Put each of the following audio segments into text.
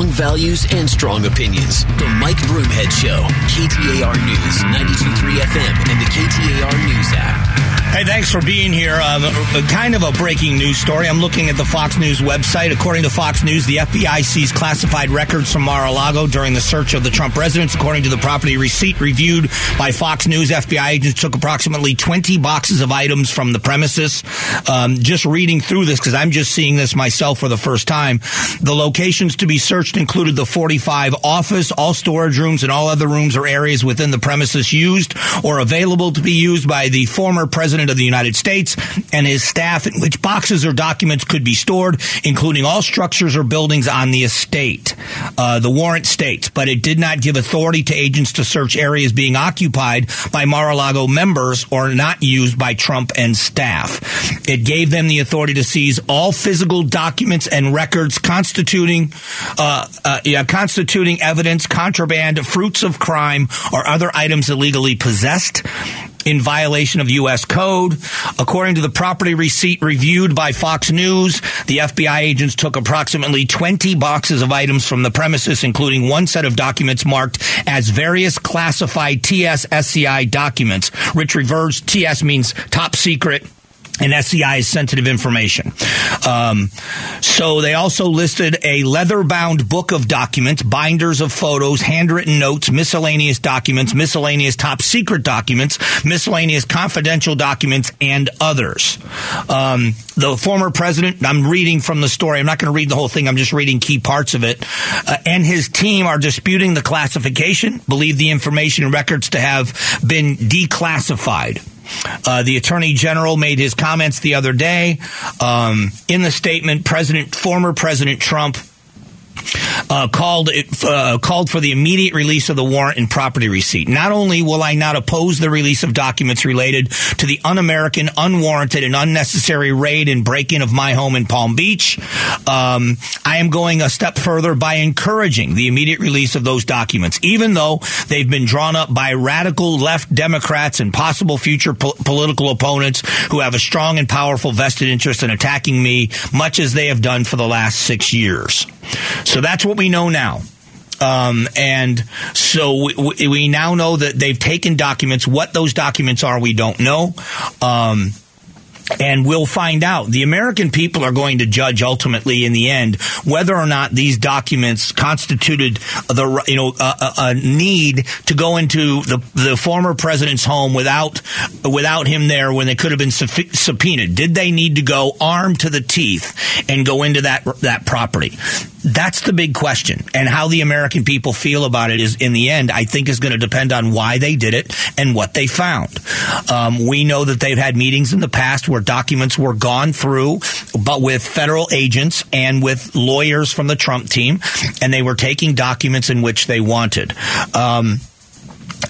strong values and strong opinions. The Mike Broomhead Show, KTAR News, 92.3 FM, and the KTAR News app. Hey, thanks for being here. Um, kind of a breaking news story. I'm looking at the Fox News website. According to Fox News, the FBI seized classified records from Mar-a-Lago during the search of the Trump residence. According to the property receipt reviewed by Fox News, FBI agents took approximately 20 boxes of items from the premises. Um, just reading through this, because I'm just seeing this myself for the first time, the locations to be searched included the 45 office, all storage rooms, and all other rooms or areas within the premises used or available to be used by the former president President of the United States and his staff in which boxes or documents could be stored, including all structures or buildings on the estate. Uh, the warrant states, but it did not give authority to agents to search areas being occupied by Mar-a-Lago members or not used by Trump and staff. It gave them the authority to seize all physical documents and records constituting uh, uh, yeah, constituting evidence, contraband, fruits of crime, or other items illegally possessed in violation of U.S. code. According to the property receipt reviewed by Fox News, the FBI agents took approximately 20 boxes of items from the premises, including one set of documents marked as various classified TS SCI documents, which refers TS means top secret and SCI is sensitive information. Um, so they also listed a leather bound book of documents, binders of photos, handwritten notes, miscellaneous documents, miscellaneous top secret documents, miscellaneous confidential documents, and others. Um, the former president, I'm reading from the story. I'm not going to read the whole thing. I'm just reading key parts of it. Uh, and his team are disputing the classification, believe the information and records to have been declassified. Uh, the attorney general made his comments the other day. Um, in the statement, President, former President Trump uh, called it, uh, called for the immediate release of the warrant and property receipt. Not only will I not oppose the release of documents related to the un-American, unwarranted, and unnecessary raid and break-in of my home in Palm Beach, um, I am going a step further by encouraging the immediate release of those documents, even though they've been drawn up by radical left Democrats and possible future po- political opponents who have a strong and powerful vested interest in attacking me, much as they have done for the last six years. So that's what we know now. Um, and so we, we, now know that they've taken documents. What those documents are, we don't know. Um, and we'll find out. The American people are going to judge ultimately in the end whether or not these documents constituted the you know a, a need to go into the the former president's home without without him there when they could have been subpoenaed. Did they need to go armed to the teeth and go into that that property? That's the big question. And how the American people feel about it is, in the end, I think is going to depend on why they did it and what they found. Um, we know that they've had meetings in the past where documents were gone through, but with federal agents and with lawyers from the Trump team, and they were taking documents in which they wanted. Um,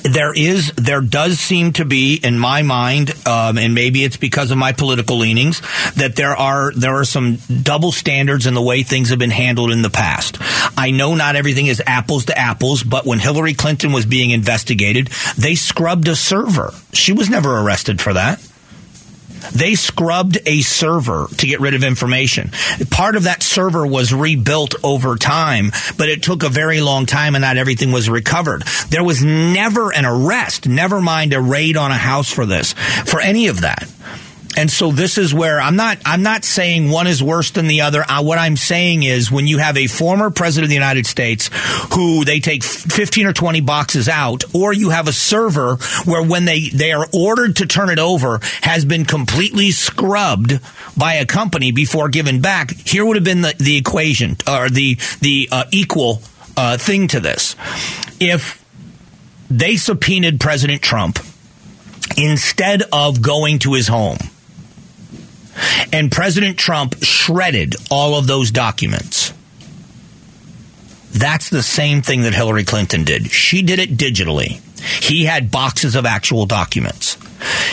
there is there does seem to be in my mind um, and maybe it's because of my political leanings that there are there are some double standards in the way things have been handled in the past. I know not everything is apples to apples but when hillary clinton was being investigated they scrubbed a server. She was never arrested for that they scrubbed a server to get rid of information. Part of that server was rebuilt over time, but it took a very long time and not everything was recovered. There was never an arrest, never mind a raid on a house for this, for any of that. And so this is where I'm not I'm not saying one is worse than the other. Uh, what I'm saying is when you have a former president of the United States who they take 15 or 20 boxes out or you have a server where when they they are ordered to turn it over has been completely scrubbed by a company before given back, here would have been the, the equation or the the uh, equal uh, thing to this. If they subpoenaed President Trump instead of going to his home and President Trump shredded all of those documents. That's the same thing that Hillary Clinton did. She did it digitally. He had boxes of actual documents.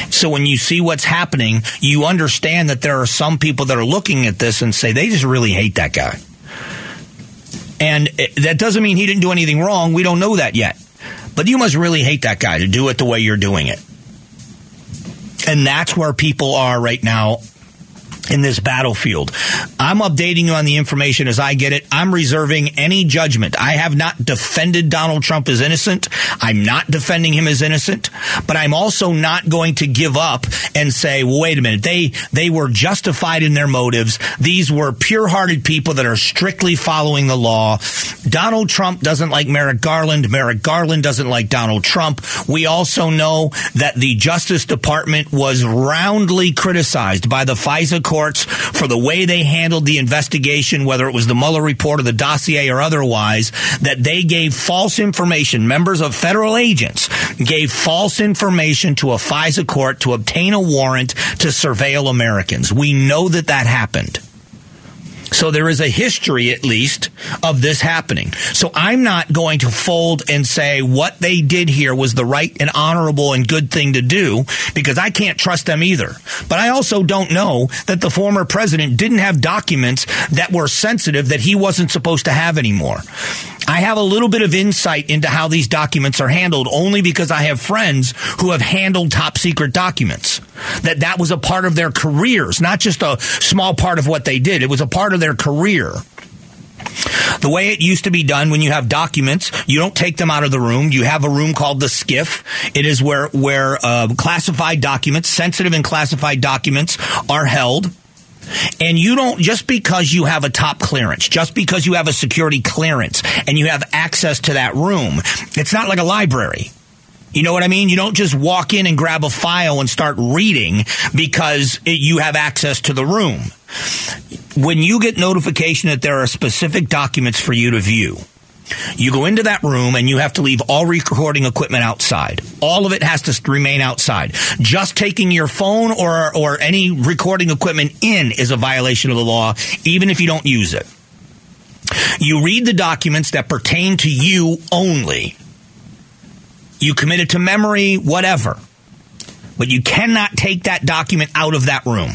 So when you see what's happening, you understand that there are some people that are looking at this and say they just really hate that guy. And that doesn't mean he didn't do anything wrong. We don't know that yet. But you must really hate that guy to do it the way you're doing it. And that's where people are right now in this battlefield. I'm updating you on the information as I get it. I'm reserving any judgment. I have not defended Donald Trump as innocent. I'm not defending him as innocent, but I'm also not going to give up and say, well, wait a minute. They, they were justified in their motives. These were pure hearted people that are strictly following the law. Donald Trump doesn't like Merrick Garland. Merrick Garland doesn't like Donald Trump. We also know that the Justice Department was roundly criticized by the FISA court for the way they handled the investigation, whether it was the Mueller report or the dossier or otherwise, that they gave false information. Members of federal agents gave false information to a FISA court to obtain a warrant to surveil Americans. We know that that happened. So there is a history, at least, of this happening. So I'm not going to fold and say what they did here was the right and honorable and good thing to do because I can't trust them either. But I also don't know that the former president didn't have documents that were sensitive that he wasn't supposed to have anymore. I have a little bit of insight into how these documents are handled only because I have friends who have handled top secret documents. That that was a part of their careers, not just a small part of what they did. It was a part of their career. The way it used to be done when you have documents, you don't take them out of the room. You have a room called the SCIF. It is where where uh, classified documents, sensitive and classified documents, are held. And you don't, just because you have a top clearance, just because you have a security clearance and you have access to that room, it's not like a library. You know what I mean? You don't just walk in and grab a file and start reading because it, you have access to the room. When you get notification that there are specific documents for you to view, you go into that room and you have to leave all recording equipment outside. All of it has to remain outside. Just taking your phone or, or any recording equipment in is a violation of the law, even if you don't use it. You read the documents that pertain to you only. You commit it to memory, whatever. But you cannot take that document out of that room.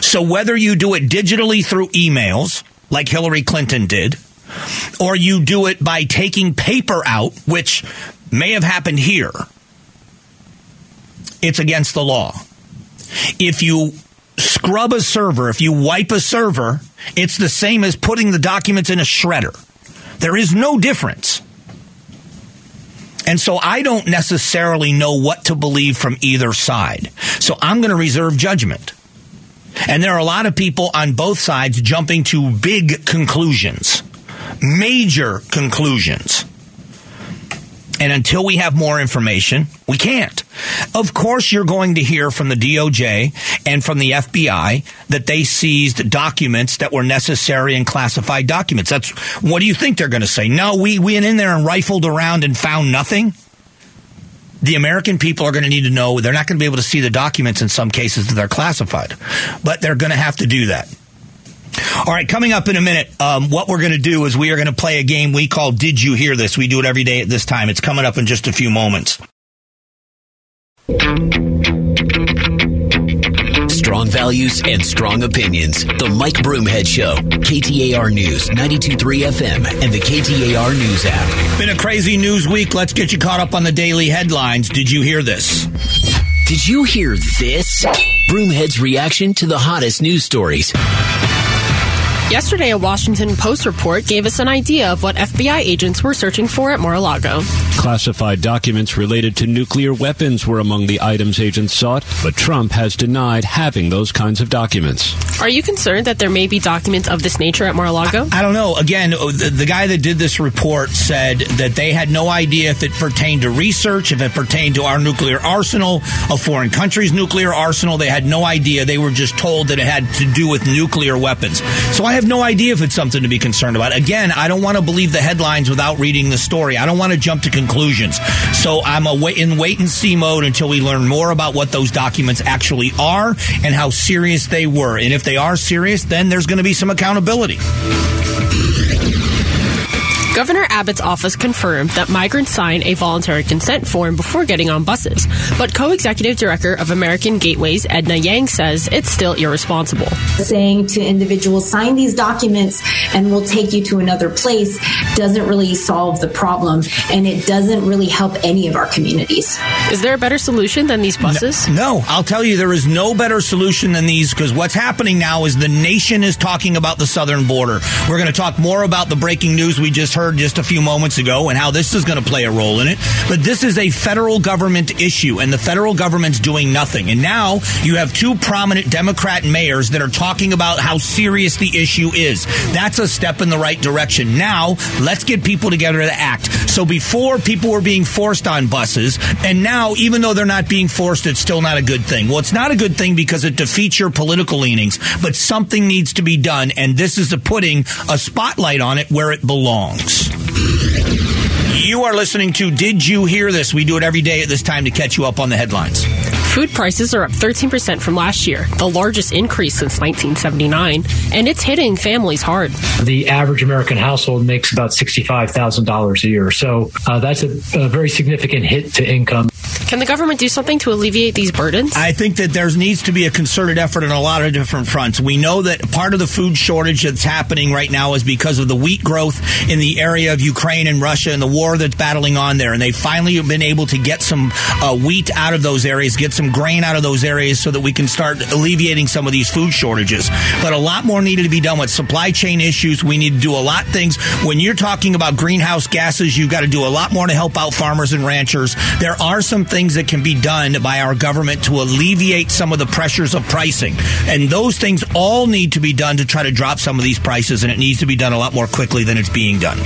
So whether you do it digitally through emails, like Hillary Clinton did, or you do it by taking paper out, which may have happened here, it's against the law. If you scrub a server, if you wipe a server, it's the same as putting the documents in a shredder. There is no difference. And so I don't necessarily know what to believe from either side. So I'm going to reserve judgment. And there are a lot of people on both sides jumping to big conclusions major conclusions. And until we have more information, we can't. Of course, you're going to hear from the DOJ and from the FBI that they seized documents that were necessary and classified documents. That's what do you think they're going to say? No, we went in there and rifled around and found nothing. The American people are going to need to know they're not going to be able to see the documents in some cases that they're classified, but they're going to have to do that. All right, coming up in a minute, um, what we're going to do is we are going to play a game we call Did You Hear This? We do it every day at this time. It's coming up in just a few moments. Strong values and strong opinions. The Mike Broomhead Show. KTAR News, 92.3 FM, and the KTAR News app. Been a crazy news week. Let's get you caught up on the daily headlines. Did you hear this? Did you hear this? Broomhead's reaction to the hottest news stories. Yesterday, a Washington Post report gave us an idea of what FBI agents were searching for at Mar-a-Lago. Classified documents related to nuclear weapons were among the items agents sought, but Trump has denied having those kinds of documents. Are you concerned that there may be documents of this nature at Mar-a-Lago? I, I don't know. Again, oh, the, the guy that did this report said that they had no idea if it pertained to research, if it pertained to our nuclear arsenal, a foreign country's nuclear arsenal. They had no idea. They were just told that it had to do with nuclear weapons. So I have no idea if it's something to be concerned about. Again, I don't want to believe the headlines without reading the story. I don't want to jump to conclusions. So I'm in wait and see mode until we learn more about what those documents actually are and how serious they were. And if they are serious, then there's going to be some accountability. Governor Abbott's office confirmed that migrants sign a voluntary consent form before getting on buses, but co-executive director of American Gateways, Edna Yang, says it's still irresponsible. Saying to individuals, sign these documents and we'll take you to another place doesn't really solve the problem and it doesn't really help any of our communities. Is there a better solution than these buses? No, no I'll tell you, there is no better solution than these because what's happening now is the nation is talking about the southern border. We're going to talk more about the breaking news we just heard just a few moments ago and how this is going to play a role in it. But this is a federal government issue, and the federal government's doing nothing. And now you have two prominent Democrat mayors that are talking about how serious the issue is. That's a step in the right direction. Now, let's get people together to act. So before people were being forced on buses, and now, even though they're not being forced, it's still not a good thing. Well, it's not a good thing because it defeats your political leanings, but something needs to be done, and this is a putting a spotlight on it where it belongs. You are listening to Did You Hear This? We do it every day at this time to catch you up on the headlines. Food prices are up 13% from last year, the largest increase since 1979, and it's hitting families hard. The average American household makes about $65,000 a year, so uh, that's a, a very significant hit to income. Can the government do something to alleviate these burdens? I think that there needs to be a concerted effort on a lot of different fronts. We know that part of the food shortage that's happening right now is because of the wheat growth in the area of Ukraine and Russia and the war that's battling on there. And they've finally have been able to get some uh, wheat out of those areas, get some grain out of those areas so that we can start alleviating some of these food shortages. But a lot more needed to be done with supply chain issues. We need to do a lot of things. When you're talking about greenhouse gases, you've got to do a lot more to help out farmers and ranchers. There are some things that can be done by our government to alleviate some of the pressures of pricing. And those things all need to be done to try to drop some of these prices, and it needs to be done a lot more quickly than it's being done.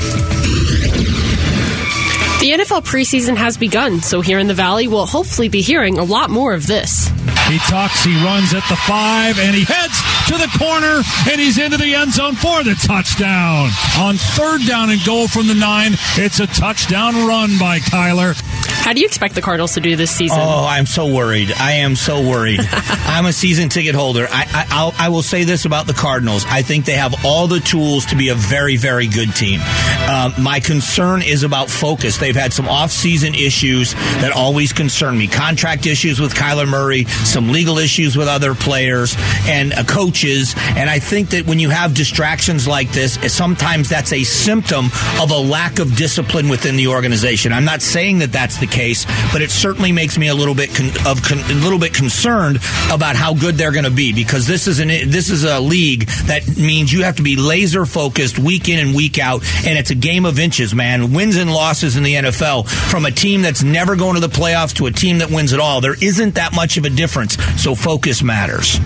The NFL preseason has begun, so here in the Valley, we'll hopefully be hearing a lot more of this. He talks, he runs at the five, and he heads to the corner, and he's into the end zone for the touchdown. On third down and goal from the nine, it's a touchdown run by Kyler. How do you expect the Cardinals to do this season? Oh, I'm so worried. I am so worried. I'm a season ticket holder. I, I, I'll, I will say this about the Cardinals. I think they have all the tools to be a very, very good team. Um, my concern is about focus. They've had some off-season issues that always concern me. Contract issues with Kyler Murray, some legal issues with other players and uh, coaches. And I think that when you have distractions like this, sometimes that's a symptom of a lack of discipline within the organization. I'm not saying that that's the case, but it certainly makes me a little bit con- of con- a little bit concerned about how good they're going to be because this is an this is a league that means you have to be laser focused week in and week out, and it's a game of inches, man. Wins and losses in the NFL from a team that's never going to the playoffs to a team that wins it all. There isn't that much of a difference, so focus matters.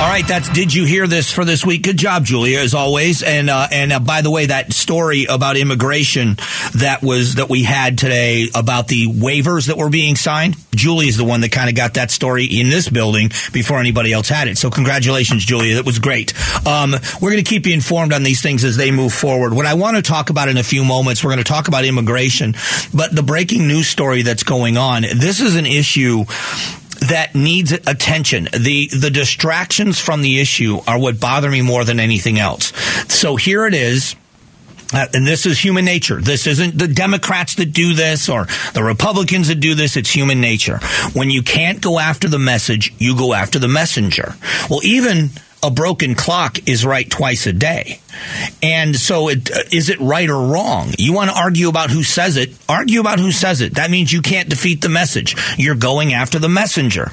All right, that's did you hear this for this week? Good job, Julia, as always. And uh, and uh, by the way, that story about immigration that was that we had today about the waivers that were being signed. Julie's the one that kind of got that story in this building before anybody else had it. So congratulations, Julia. That was great. Um, we're going to keep you informed on these things as they move forward. What I want to talk about in a few moments, we're going to talk about immigration, but the breaking news story that's going on. This is an issue that needs attention. The the distractions from the issue are what bother me more than anything else. So here it is. Uh, and this is human nature. This isn't the Democrats that do this or the Republicans that do this. It's human nature. When you can't go after the message, you go after the messenger. Well, even a broken clock is right twice a day. And so, it, uh, is it right or wrong? You want to argue about who says it? Argue about who says it. That means you can't defeat the message. You're going after the messenger.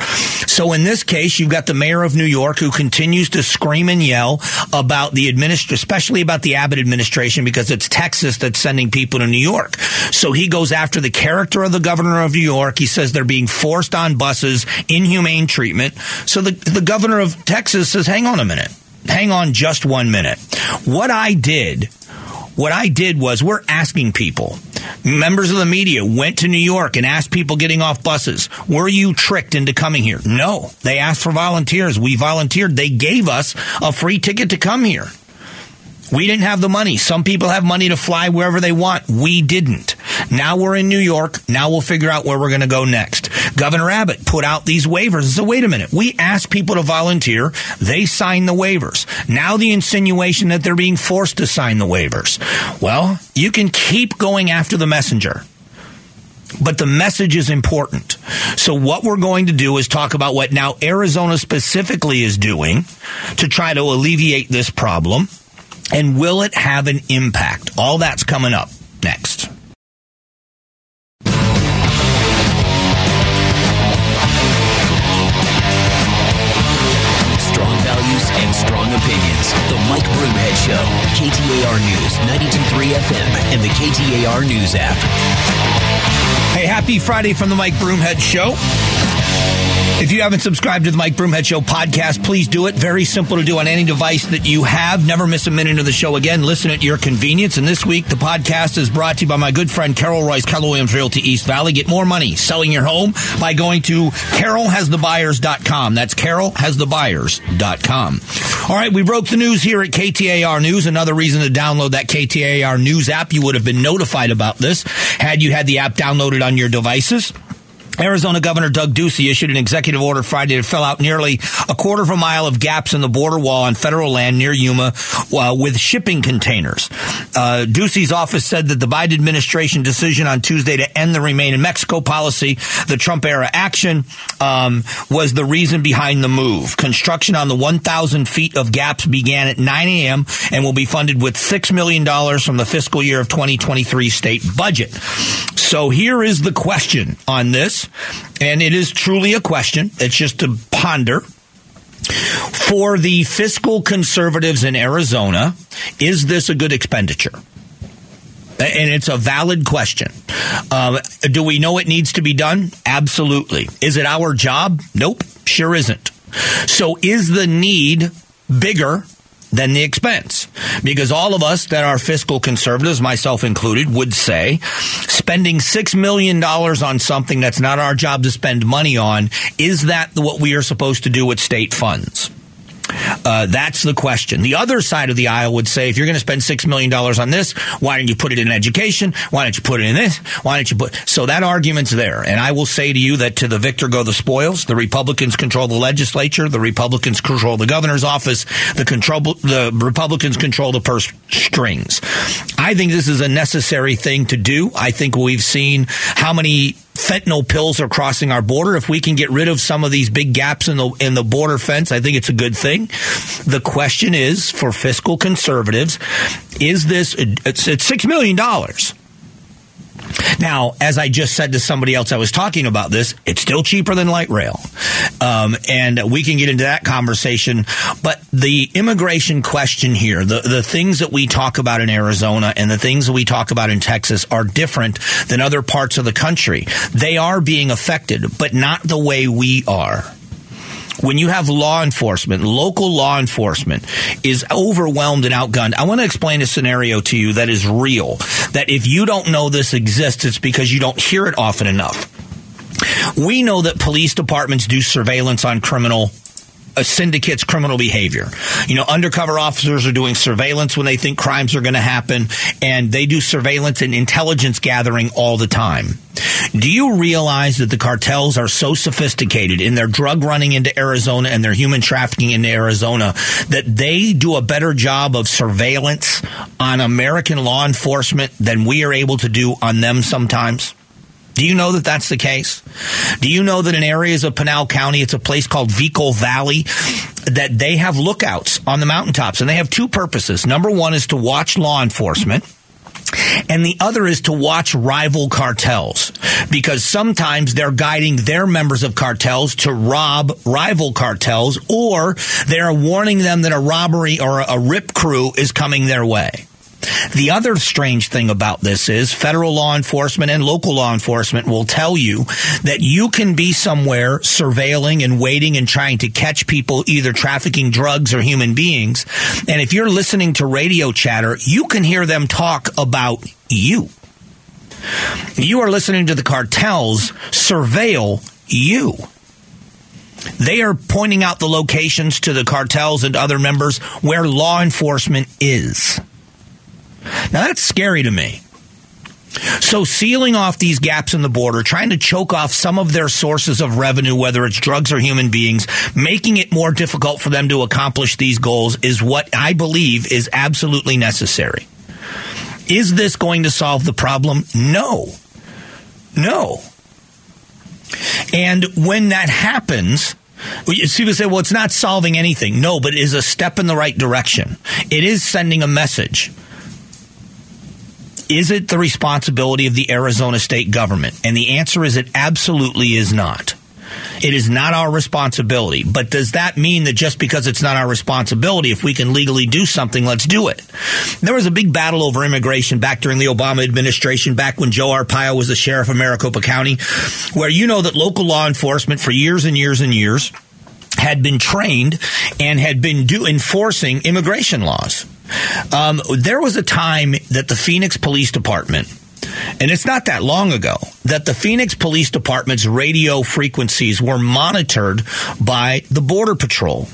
So, in this case, you've got the mayor of New York who continues to scream and yell about the administration, especially about the Abbott administration, because it's Texas that's sending people to New York. So he goes after the character of the governor of New York. He says they're being forced on buses, inhumane treatment. So the the governor of Texas says, "Hang on a minute." Hang on just one minute. What I did, what I did was we're asking people. Members of the media went to New York and asked people getting off buses, were you tricked into coming here? No. They asked for volunteers. We volunteered. They gave us a free ticket to come here. We didn't have the money. Some people have money to fly wherever they want. We didn't. Now we're in New York. Now we'll figure out where we're going to go next. Governor Abbott put out these waivers. So wait a minute. We asked people to volunteer. They signed the waivers. Now the insinuation that they're being forced to sign the waivers. Well, you can keep going after the messenger but the message is important. So what we're going to do is talk about what now Arizona specifically is doing to try to alleviate this problem and will it have an impact? All that's coming up next. Strong values and strong opinions. The Mike Broomhead Show. KTAR News, 92.3 FM, and the KTAR News app. Hey, happy Friday from the Mike Broomhead Show. If you haven't subscribed to the Mike Broomhead Show podcast, please do it. Very simple to do on any device that you have. Never miss a minute of the show again. Listen at your convenience. And this week, the podcast is brought to you by my good friend Carol Royce, Keller Williams Realty East Valley. Get more money selling your home by going to carolhasthebuyers.com. That's carolhasthebuyers.com. All right, we broke the news here at KTAR News. Another reason to download that KTAR News app. You would have been notified about this had you had the app downloaded on your devices. Arizona Governor Doug Ducey issued an executive order Friday to fill out nearly a quarter of a mile of gaps in the border wall on federal land near Yuma uh, with shipping containers. Uh, Ducey's office said that the Biden administration decision on Tuesday to end the Remain in Mexico policy, the Trump era action, um, was the reason behind the move. Construction on the 1,000 feet of gaps began at 9 a.m. and will be funded with $6 million from the fiscal year of 2023 state budget. So here is the question on this and it is truly a question. It's just to ponder. For the fiscal conservatives in Arizona, is this a good expenditure? And it's a valid question. Uh, do we know it needs to be done? Absolutely. Is it our job? Nope, sure isn't. So is the need bigger than the expense. Because all of us that are fiscal conservatives, myself included, would say spending $6 million on something that's not our job to spend money on, is that what we are supposed to do with state funds? Uh, that's the question. The other side of the aisle would say, if you're going to spend $6 million on this, why don't you put it in education? Why don't you put it in this? Why don't you put, so that argument's there. And I will say to you that to the victor go the spoils. The Republicans control the legislature. The Republicans control the governor's office. The control, the Republicans control the purse strings. I think this is a necessary thing to do. I think we've seen how many fentanyl pills are crossing our border. If we can get rid of some of these big gaps in the in the border fence, I think it's a good thing. The question is for fiscal conservatives, is this it's, it's six million dollars? Now, as I just said to somebody else I was talking about this, it's still cheaper than light rail. Um, and we can get into that conversation. But the immigration question here, the, the things that we talk about in Arizona and the things that we talk about in Texas are different than other parts of the country. They are being affected, but not the way we are when you have law enforcement, local law enforcement is overwhelmed and outgunned. I want to explain a scenario to you that is real. That if you don't know this exists, it's because you don't hear it often enough. We know that police departments do surveillance on criminal a syndicate's criminal behavior. You know, undercover officers are doing surveillance when they think crimes are going to happen, and they do surveillance and intelligence gathering all the time. Do you realize that the cartels are so sophisticated in their drug running into Arizona and their human trafficking into Arizona that they do a better job of surveillance on American law enforcement than we are able to do on them sometimes? Do you know that that's the case? Do you know that in areas of Pinal County, it's a place called Vekol Valley, that they have lookouts on the mountaintops, and they have two purposes. Number one is to watch law enforcement. And the other is to watch rival cartels because sometimes they're guiding their members of cartels to rob rival cartels or they're warning them that a robbery or a rip crew is coming their way. The other strange thing about this is federal law enforcement and local law enforcement will tell you that you can be somewhere surveilling and waiting and trying to catch people either trafficking drugs or human beings. And if you're listening to radio chatter, you can hear them talk about you. You are listening to the cartels surveil you. They are pointing out the locations to the cartels and other members where law enforcement is. Now that's scary to me. So sealing off these gaps in the border, trying to choke off some of their sources of revenue, whether it's drugs or human beings, making it more difficult for them to accomplish these goals is what I believe is absolutely necessary. Is this going to solve the problem? No. No. And when that happens, People say, well, it's not solving anything. No, but it is a step in the right direction. It is sending a message. Is it the responsibility of the Arizona state government? And the answer is it absolutely is not. It is not our responsibility. But does that mean that just because it's not our responsibility, if we can legally do something, let's do it? There was a big battle over immigration back during the Obama administration, back when Joe Arpaio was the sheriff of Maricopa County, where you know that local law enforcement for years and years and years had been trained and had been do enforcing immigration laws. Um, there was a time that the Phoenix Police Department, and it's not that long ago, that the Phoenix Police Department's radio frequencies were monitored by the Border Patrol.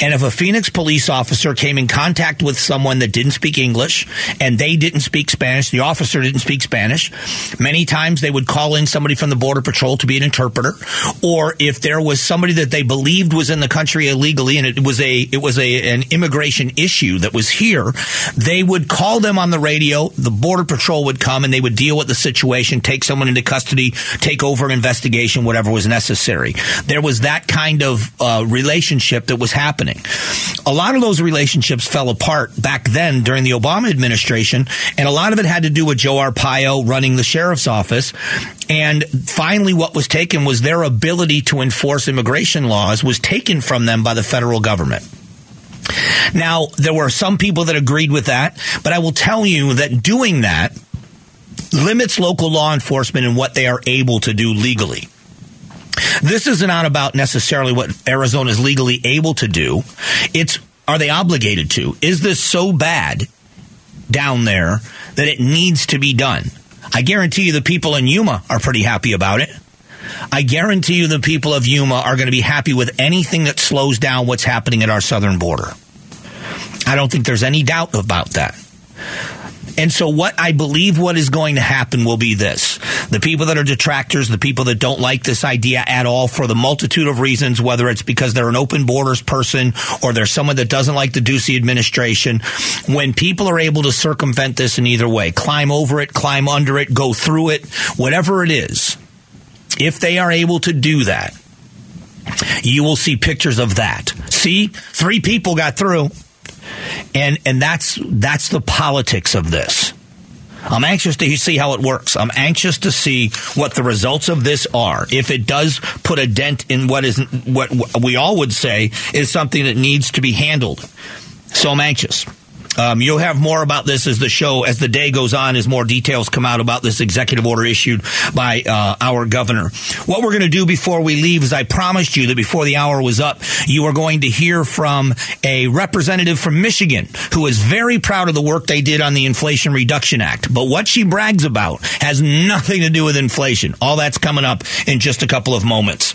And if a Phoenix police officer came in contact with someone that didn't speak English and they didn't speak Spanish, the officer didn't speak Spanish, many times they would call in somebody from the Border Patrol to be an interpreter. Or if there was somebody that they believed was in the country illegally and it was a, it was a, an immigration issue that was here, they would call them on the radio. The Border Patrol would come and they would deal with the situation, take someone into custody, take over an investigation, whatever was necessary. There was that kind of uh, relationship that was happening. A lot of those relationships fell apart back then during the Obama administration, and a lot of it had to do with Joe Arpaio running the sheriff's office. And finally, what was taken was their ability to enforce immigration laws was taken from them by the federal government. Now, there were some people that agreed with that, but I will tell you that doing that limits local law enforcement and what they are able to do legally. This is not about necessarily what Arizona is legally able to do. It's are they obligated to? Is this so bad down there that it needs to be done? I guarantee you the people in Yuma are pretty happy about it. I guarantee you the people of Yuma are going to be happy with anything that slows down what's happening at our southern border. I don't think there's any doubt about that. And so what I believe what is going to happen will be this. The people that are detractors, the people that don't like this idea at all for the multitude of reasons, whether it's because they're an open borders person or they're someone that doesn't like the Ducey administration, when people are able to circumvent this in either way, climb over it, climb under it, go through it, whatever it is, if they are able to do that, you will see pictures of that. See, three people got through and and that's that's the politics of this. I'm anxious to see how it works. I'm anxious to see what the results of this are. If it does put a dent in what is what we all would say is something that needs to be handled. So I'm anxious. Um, you'll have more about this as the show, as the day goes on, as more details come out about this executive order issued by uh, our governor. What we're going to do before we leave is I promised you that before the hour was up, you are going to hear from a representative from Michigan who is very proud of the work they did on the Inflation Reduction Act. But what she brags about has nothing to do with inflation. All that's coming up in just a couple of moments.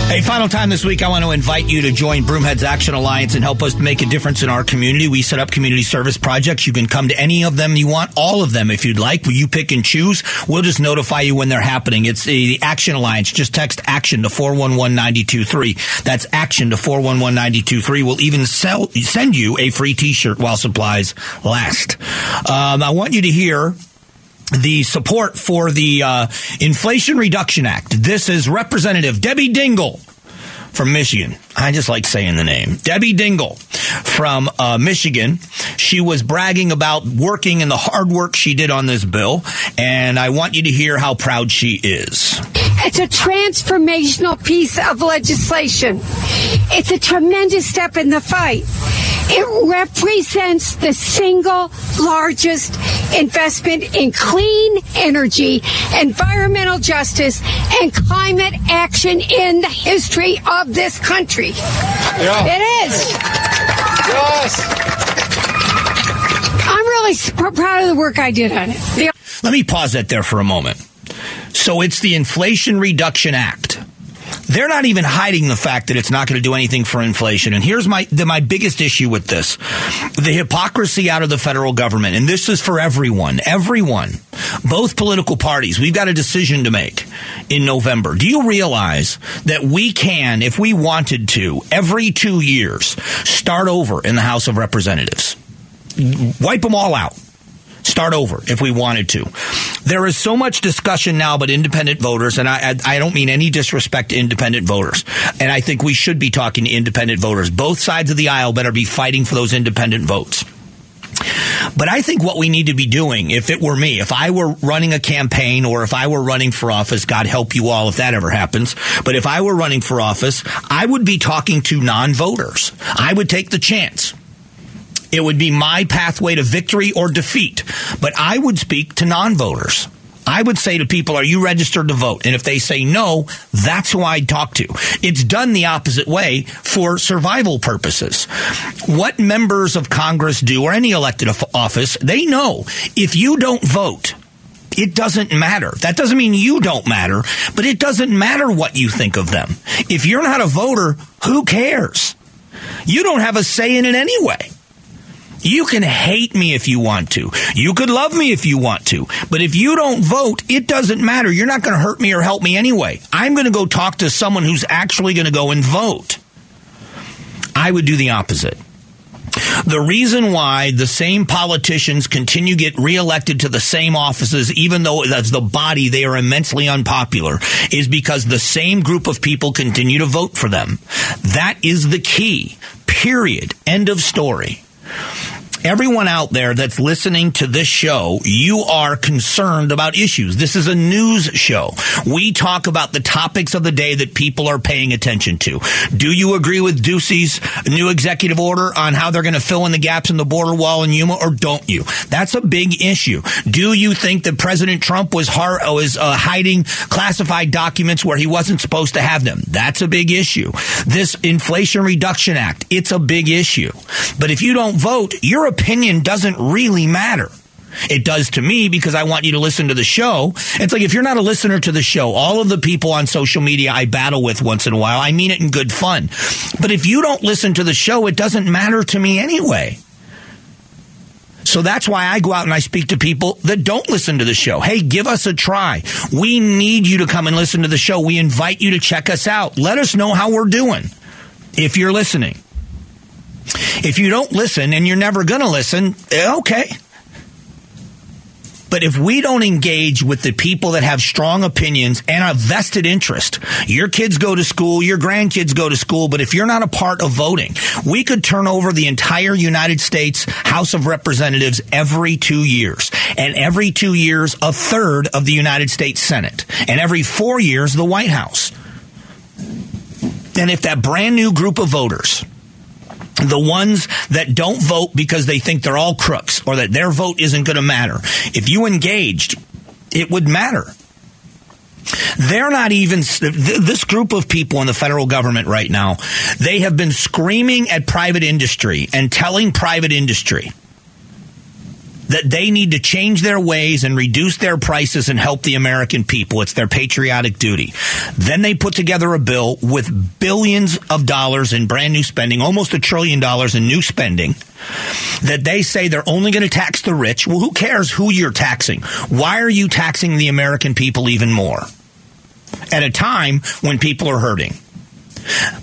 Hey, final time this week, I want to invite you to join Broomheads Action Alliance and help us make a difference in our community. We set up community service projects. You can come to any of them you want, all of them if you'd like. You pick and choose? We'll just notify you when they're happening. It's the Action Alliance. Just text action to 411 That's action to 411 We'll even sell, send you a free t-shirt while supplies last. Um, I want you to hear the support for the uh, Inflation Reduction Act. This is Representative Debbie Dingell from Michigan. I just like saying the name. Debbie Dingell from uh, Michigan. She was bragging about working and the hard work she did on this bill, and I want you to hear how proud she is. It's a transformational piece of legislation. It's a tremendous step in the fight. It represents the single largest investment in clean energy, environmental justice, and climate action in the history of this country. Yeah. It is. Yes. I'm really proud of the work I did on it. The- Let me pause that there for a moment. So it's the Inflation Reduction Act. They're not even hiding the fact that it's not going to do anything for inflation. And here's my the, my biggest issue with this: the hypocrisy out of the federal government. And this is for everyone, everyone, both political parties. We've got a decision to make in November. Do you realize that we can, if we wanted to, every two years, start over in the House of Representatives, wipe them all out? Start over if we wanted to. There is so much discussion now about independent voters, and I, I, don't mean any disrespect to independent voters. And I think we should be talking to independent voters. Both sides of the aisle better be fighting for those independent votes. But I think what we need to be doing, if it were me, if I were running a campaign or if I were running for office, God help you all if that ever happens. But if I were running for office, I would be talking to non voters. I would take the chance. It would be my pathway to victory or defeat. But I would speak to non voters. I would say to people, are you registered to vote? And if they say no, that's who I'd talk to. It's done the opposite way for survival purposes. What members of Congress do or any elected office, they know if you don't vote, it doesn't matter. That doesn't mean you don't matter, but it doesn't matter what you think of them. If you're not a voter, who cares? You don't have a say in it anyway. You can hate me if you want to. You could love me if you want to. But if you don't vote, it doesn't matter. You're not going to hurt me or help me anyway. I'm going to go talk to someone who's actually going to go and vote. I would do the opposite. The reason why the same politicians continue to get reelected to the same offices, even though as the body they are immensely unpopular, is because the same group of people continue to vote for them. That is the key. Period. End of story everyone out there that's listening to this show, you are concerned about issues. This is a news show. We talk about the topics of the day that people are paying attention to. Do you agree with Ducey's new executive order on how they're going to fill in the gaps in the border wall in Yuma, or don't you? That's a big issue. Do you think that President Trump was, har- was uh, hiding classified documents where he wasn't supposed to have them? That's a big issue. This Inflation Reduction Act, it's a big issue. But if you don't vote, you're opinion doesn't really matter. It does to me because I want you to listen to the show. It's like if you're not a listener to the show, all of the people on social media I battle with once in a while, I mean it in good fun. But if you don't listen to the show, it doesn't matter to me anyway. So that's why I go out and I speak to people that don't listen to the show. Hey, give us a try. We need you to come and listen to the show. We invite you to check us out. Let us know how we're doing if you're listening. If you don't listen and you're never going to listen, eh, okay. But if we don't engage with the people that have strong opinions and a vested interest, your kids go to school, your grandkids go to school, but if you're not a part of voting, we could turn over the entire United States House of Representatives every two years. And every two years, a third of the United States Senate. And every four years, the White House. And if that brand new group of voters the ones that don't vote because they think they're all crooks or that their vote isn't going to matter. If you engaged, it would matter. They're not even, this group of people in the federal government right now, they have been screaming at private industry and telling private industry that they need to change their ways and reduce their prices and help the American people. It's their patriotic duty. Then they put together a bill with billions of dollars in brand new spending, almost a trillion dollars in new spending that they say they're only going to tax the rich. Well, who cares who you're taxing? Why are you taxing the American people even more? At a time when people are hurting.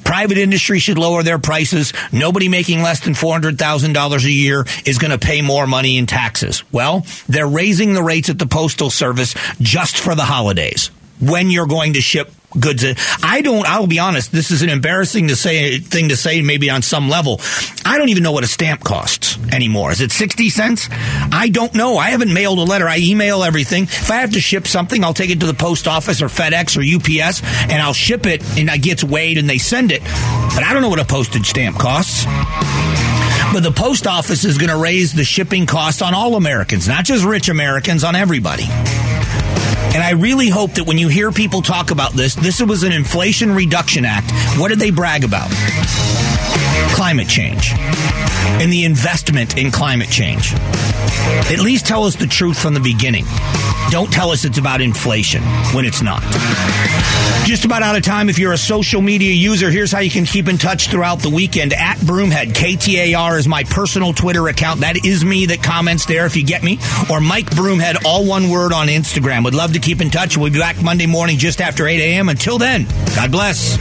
Private industry should lower their prices. Nobody making less than $400,000 a year is going to pay more money in taxes. Well, they're raising the rates at the Postal Service just for the holidays when you're going to ship goods. I don't. I'll be honest. This is an embarrassing to say thing to say. Maybe on some level, I don't even know what a stamp costs anymore. Is it sixty cents? I don't know. I haven't mailed a letter. I email everything. If I have to ship something, I'll take it to the post office or FedEx or UPS, and I'll ship it, and it gets weighed, and they send it. But I don't know what a postage stamp costs. But the post office is going to raise the shipping costs on all Americans, not just rich Americans, on everybody. And I really hope that when you hear people talk about this, this was an Inflation Reduction Act. What did they brag about? Climate change and the investment in climate change. At least tell us the truth from the beginning. Don't tell us it's about inflation when it's not. Just about out of time. If you're a social media user, here's how you can keep in touch throughout the weekend. At Broomhead, KTAR is my personal Twitter account. That is me that comments there if you get me. Or Mike Broomhead, all one word on Instagram. Would love to keep in touch. We'll be back Monday morning just after 8 a.m. Until then, God bless.